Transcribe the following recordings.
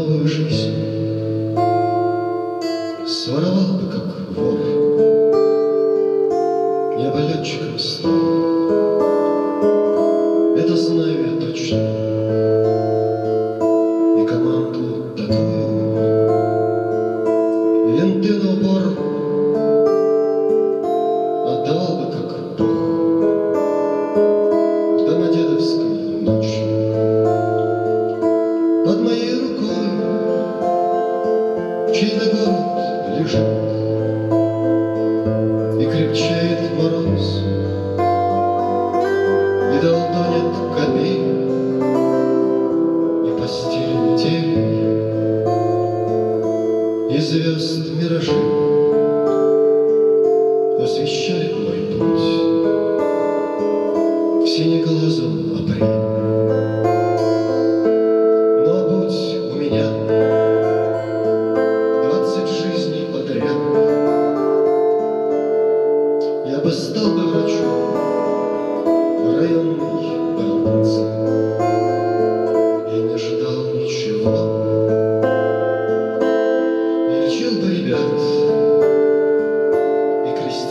Жизнь Своровал бы, как вор. Я бы летчиком стал Лежит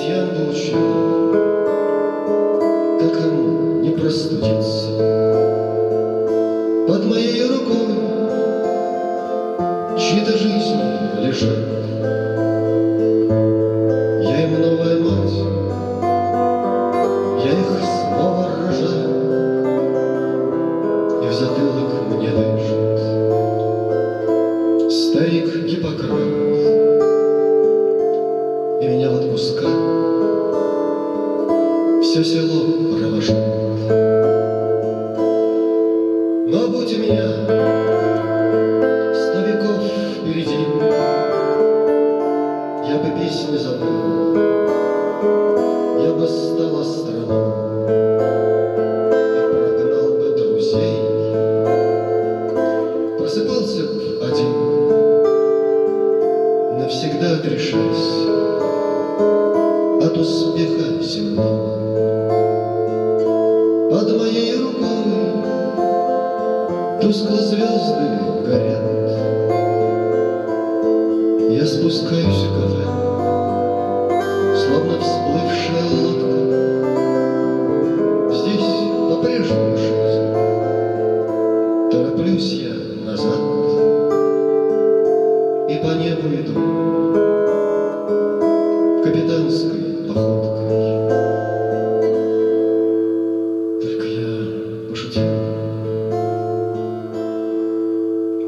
бы учил, Как им не простудиться. Под моей рукой чьи-то жизни лежат. Я им новая мать, я их снова рожаю, И в затылок мне дышит старик Гиппократ, И меня в отпуска все село провожает. Но будь у меня сто веков впереди, Я бы песни забыл, я бы стал астроном И прогнал бы друзей. Просыпался один, навсегда отрешаясь От успеха земного. Под моей рукой Тускло звезды горят. Я спускаюсь в Капитанской походкой. Только я пошутил.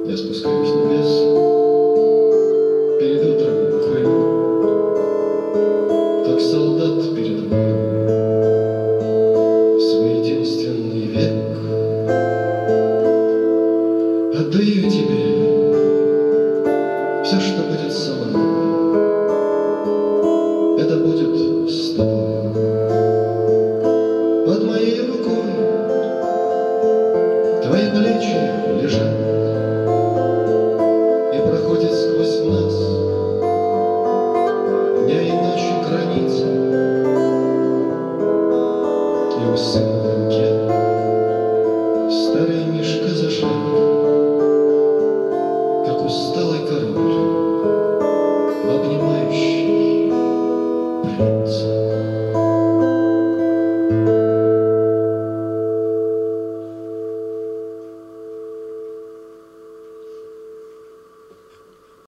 Я спускаюсь в небес, перед утром курю, как солдат перед боем, свой единственный век. Отдаю тебе все, что будет со мной. я. Старый мишка зашел, как усталый король.